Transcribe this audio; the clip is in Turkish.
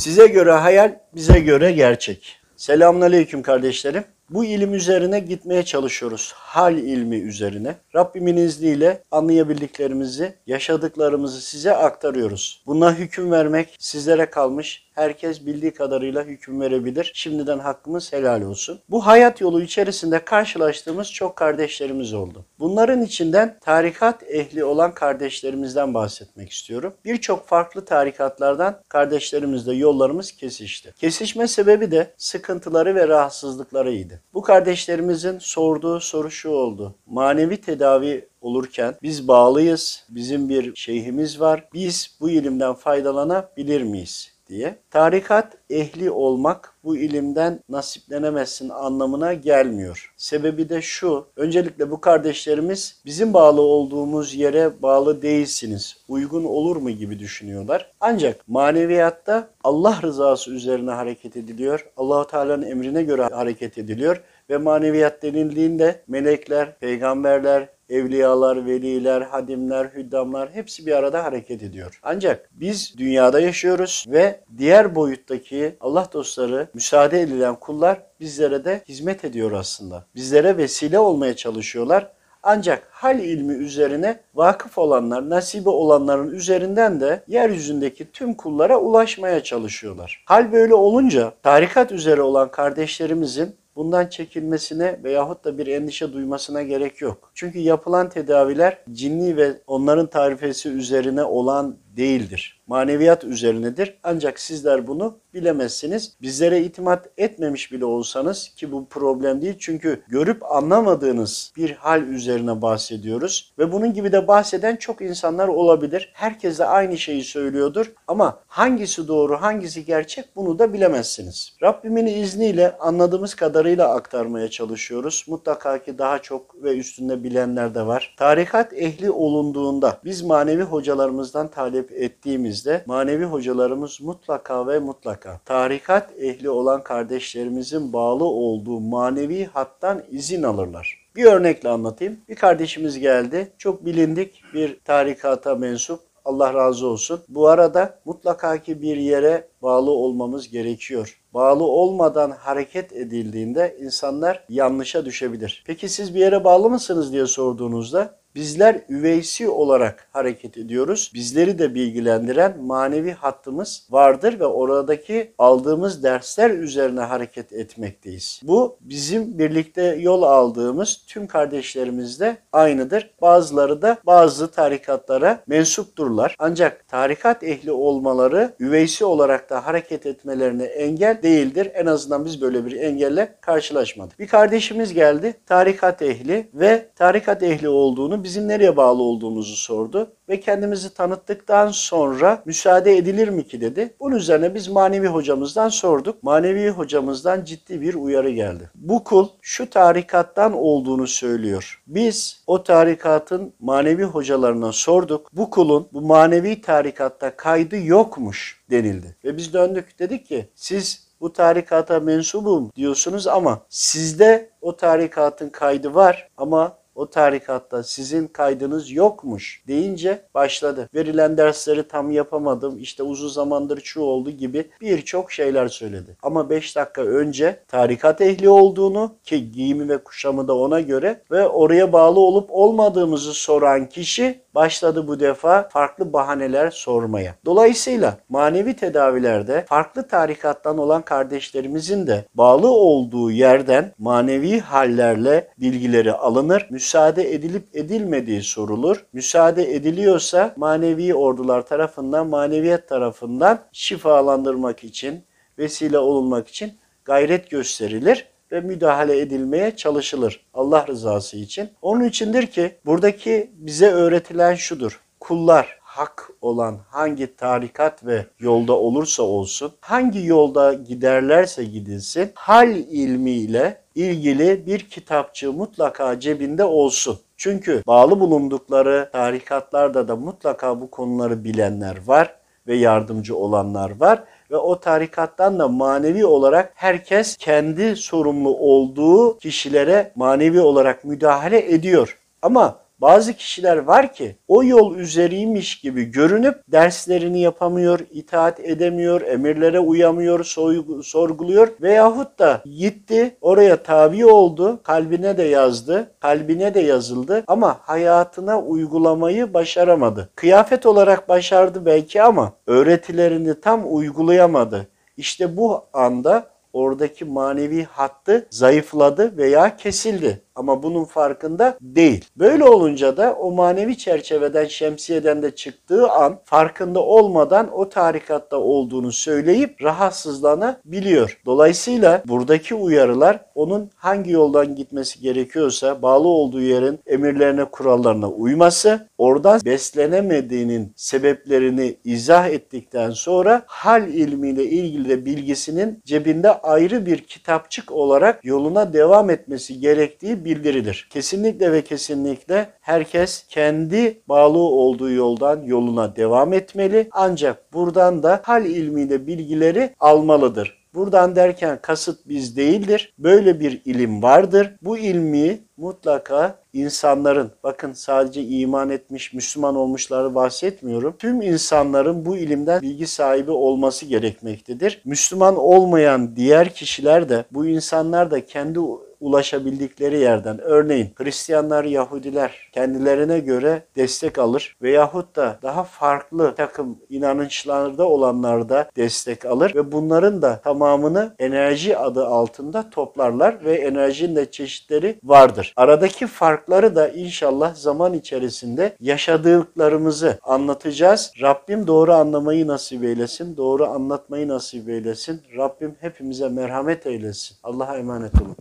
Size göre hayal, bize göre gerçek. Selamünaleyküm kardeşlerim. Bu ilim üzerine gitmeye çalışıyoruz. Hal ilmi üzerine. Rabbimin izniyle anlayabildiklerimizi, yaşadıklarımızı size aktarıyoruz. Buna hüküm vermek sizlere kalmış. Herkes bildiği kadarıyla hüküm verebilir. Şimdiden hakkımız helal olsun. Bu hayat yolu içerisinde karşılaştığımız çok kardeşlerimiz oldu. Bunların içinden tarikat ehli olan kardeşlerimizden bahsetmek istiyorum. Birçok farklı tarikatlardan kardeşlerimizle yollarımız kesişti. Kesişme sebebi de sıkıntıları ve rahatsızlıklarıydı. Bu kardeşlerimizin sorduğu soru şu oldu. Manevi tedavi olurken biz bağlıyız, bizim bir şeyhimiz var, biz bu ilimden faydalanabilir miyiz? Diye. Tarikat ehli olmak bu ilimden nasiplenemezsin anlamına gelmiyor. Sebebi de şu. Öncelikle bu kardeşlerimiz bizim bağlı olduğumuz yere bağlı değilsiniz. Uygun olur mu gibi düşünüyorlar. Ancak maneviyatta Allah rızası üzerine hareket ediliyor. Allahu Teala'nın emrine göre hareket ediliyor ve maneviyat denildiğinde melekler, peygamberler, evliyalar, veliler, hadimler, hüddamlar hepsi bir arada hareket ediyor. Ancak biz dünyada yaşıyoruz ve diğer boyuttaki Allah dostları, müsaade edilen kullar bizlere de hizmet ediyor aslında. Bizlere vesile olmaya çalışıyorlar. Ancak hal ilmi üzerine vakıf olanlar, nasibi olanların üzerinden de yeryüzündeki tüm kullara ulaşmaya çalışıyorlar. Hal böyle olunca tarikat üzere olan kardeşlerimizin bundan çekilmesine veyahut da bir endişe duymasına gerek yok. Çünkü yapılan tedaviler cinni ve onların tarifesi üzerine olan değildir. Maneviyat üzerinedir. Ancak sizler bunu bilemezsiniz. Bizlere itimat etmemiş bile olsanız ki bu problem değil. Çünkü görüp anlamadığınız bir hal üzerine bahsediyoruz. Ve bunun gibi de bahseden çok insanlar olabilir. Herkes de aynı şeyi söylüyordur. Ama hangisi doğru, hangisi gerçek bunu da bilemezsiniz. Rabbimin izniyle anladığımız kadarıyla aktarmaya çalışıyoruz. Mutlaka ki daha çok ve üstünde bilenler de var. Tarikat ehli olunduğunda biz manevi hocalarımızdan talep ettiğimizde manevi hocalarımız mutlaka ve mutlaka tarikat ehli olan kardeşlerimizin bağlı olduğu manevi hattan izin alırlar. Bir örnekle anlatayım. Bir kardeşimiz geldi. Çok bilindik bir tarikata mensup. Allah razı olsun. Bu arada mutlaka ki bir yere bağlı olmamız gerekiyor. Bağlı olmadan hareket edildiğinde insanlar yanlışa düşebilir. Peki siz bir yere bağlı mısınız diye sorduğunuzda Bizler üveysi olarak hareket ediyoruz. Bizleri de bilgilendiren manevi hattımız vardır ve oradaki aldığımız dersler üzerine hareket etmekteyiz. Bu bizim birlikte yol aldığımız tüm kardeşlerimizde aynıdır. Bazıları da bazı tarikatlara mensupturlar. Ancak tarikat ehli olmaları üveysi olarak da hareket etmelerine engel değildir. En azından biz böyle bir engelle karşılaşmadık. Bir kardeşimiz geldi tarikat ehli ve tarikat ehli olduğunu bizim nereye bağlı olduğumuzu sordu ve kendimizi tanıttıktan sonra müsaade edilir mi ki dedi. Bunun üzerine biz manevi hocamızdan sorduk. Manevi hocamızdan ciddi bir uyarı geldi. Bu kul şu tarikattan olduğunu söylüyor. Biz o tarikatın manevi hocalarına sorduk. Bu kulun bu manevi tarikatta kaydı yokmuş denildi. Ve biz döndük dedik ki siz bu tarikata mensubum diyorsunuz ama sizde o tarikatın kaydı var ama o tarikatta sizin kaydınız yokmuş deyince başladı. Verilen dersleri tam yapamadım işte uzun zamandır şu oldu gibi birçok şeyler söyledi. Ama 5 dakika önce tarikat ehli olduğunu ki giyimi ve kuşamı da ona göre ve oraya bağlı olup olmadığımızı soran kişi başladı bu defa farklı bahaneler sormaya. Dolayısıyla manevi tedavilerde farklı tarikattan olan kardeşlerimizin de bağlı olduğu yerden manevi hallerle bilgileri alınır. Müsaade edilip edilmediği sorulur. Müsaade ediliyorsa manevi ordular tarafından, maneviyet tarafından şifalandırmak için, vesile olunmak için gayret gösterilir ve müdahale edilmeye çalışılır Allah rızası için. Onun içindir ki buradaki bize öğretilen şudur. Kullar hak olan hangi tarikat ve yolda olursa olsun, hangi yolda giderlerse gidilsin, hal ilmiyle ilgili bir kitapçı mutlaka cebinde olsun. Çünkü bağlı bulundukları tarikatlarda da mutlaka bu konuları bilenler var ve yardımcı olanlar var ve o tarikattan da manevi olarak herkes kendi sorumlu olduğu kişilere manevi olarak müdahale ediyor. Ama Bazı kişiler var ki o yol üzeriymiş gibi görünüp derslerini yapamıyor, itaat edemiyor, emirlere uyamıyor, sorguluyor veyahut da gitti oraya tabi oldu, kalbine de yazdı, kalbine de yazıldı ama hayatına uygulamayı başaramadı. Kıyafet olarak başardı belki ama öğretilerini tam uygulayamadı. İşte bu anda oradaki manevi hattı zayıfladı veya kesildi. Ama bunun farkında değil. Böyle olunca da o manevi çerçeveden, şemsiyeden de çıktığı an farkında olmadan o tarikatta olduğunu söyleyip rahatsızlanabiliyor. Dolayısıyla buradaki uyarılar onun hangi yoldan gitmesi gerekiyorsa bağlı olduğu yerin emirlerine, kurallarına uyması, oradan beslenemediğinin sebeplerini izah ettikten sonra hal ilmiyle ilgili de bilgisinin cebinde ayrı bir kitapçık olarak yoluna devam etmesi gerektiği bildirilir. Kesinlikle ve kesinlikle herkes kendi bağlı olduğu yoldan yoluna devam etmeli. Ancak buradan da hal ilmiyle bilgileri almalıdır. Buradan derken kasıt biz değildir. Böyle bir ilim vardır. Bu ilmi mutlaka insanların, bakın sadece iman etmiş, Müslüman olmuşları bahsetmiyorum. Tüm insanların bu ilimden bilgi sahibi olması gerekmektedir. Müslüman olmayan diğer kişiler de, bu insanlar da kendi ulaşabildikleri yerden örneğin Hristiyanlar, Yahudiler kendilerine göre destek alır veyahut da daha farklı takım inanışlarda olanlar da destek alır ve bunların da tamamını enerji adı altında toplarlar ve enerjinin de çeşitleri vardır. Aradaki farkları da inşallah zaman içerisinde yaşadıklarımızı anlatacağız. Rabbim doğru anlamayı nasip eylesin, doğru anlatmayı nasip eylesin. Rabbim hepimize merhamet eylesin. Allah'a emanet olun.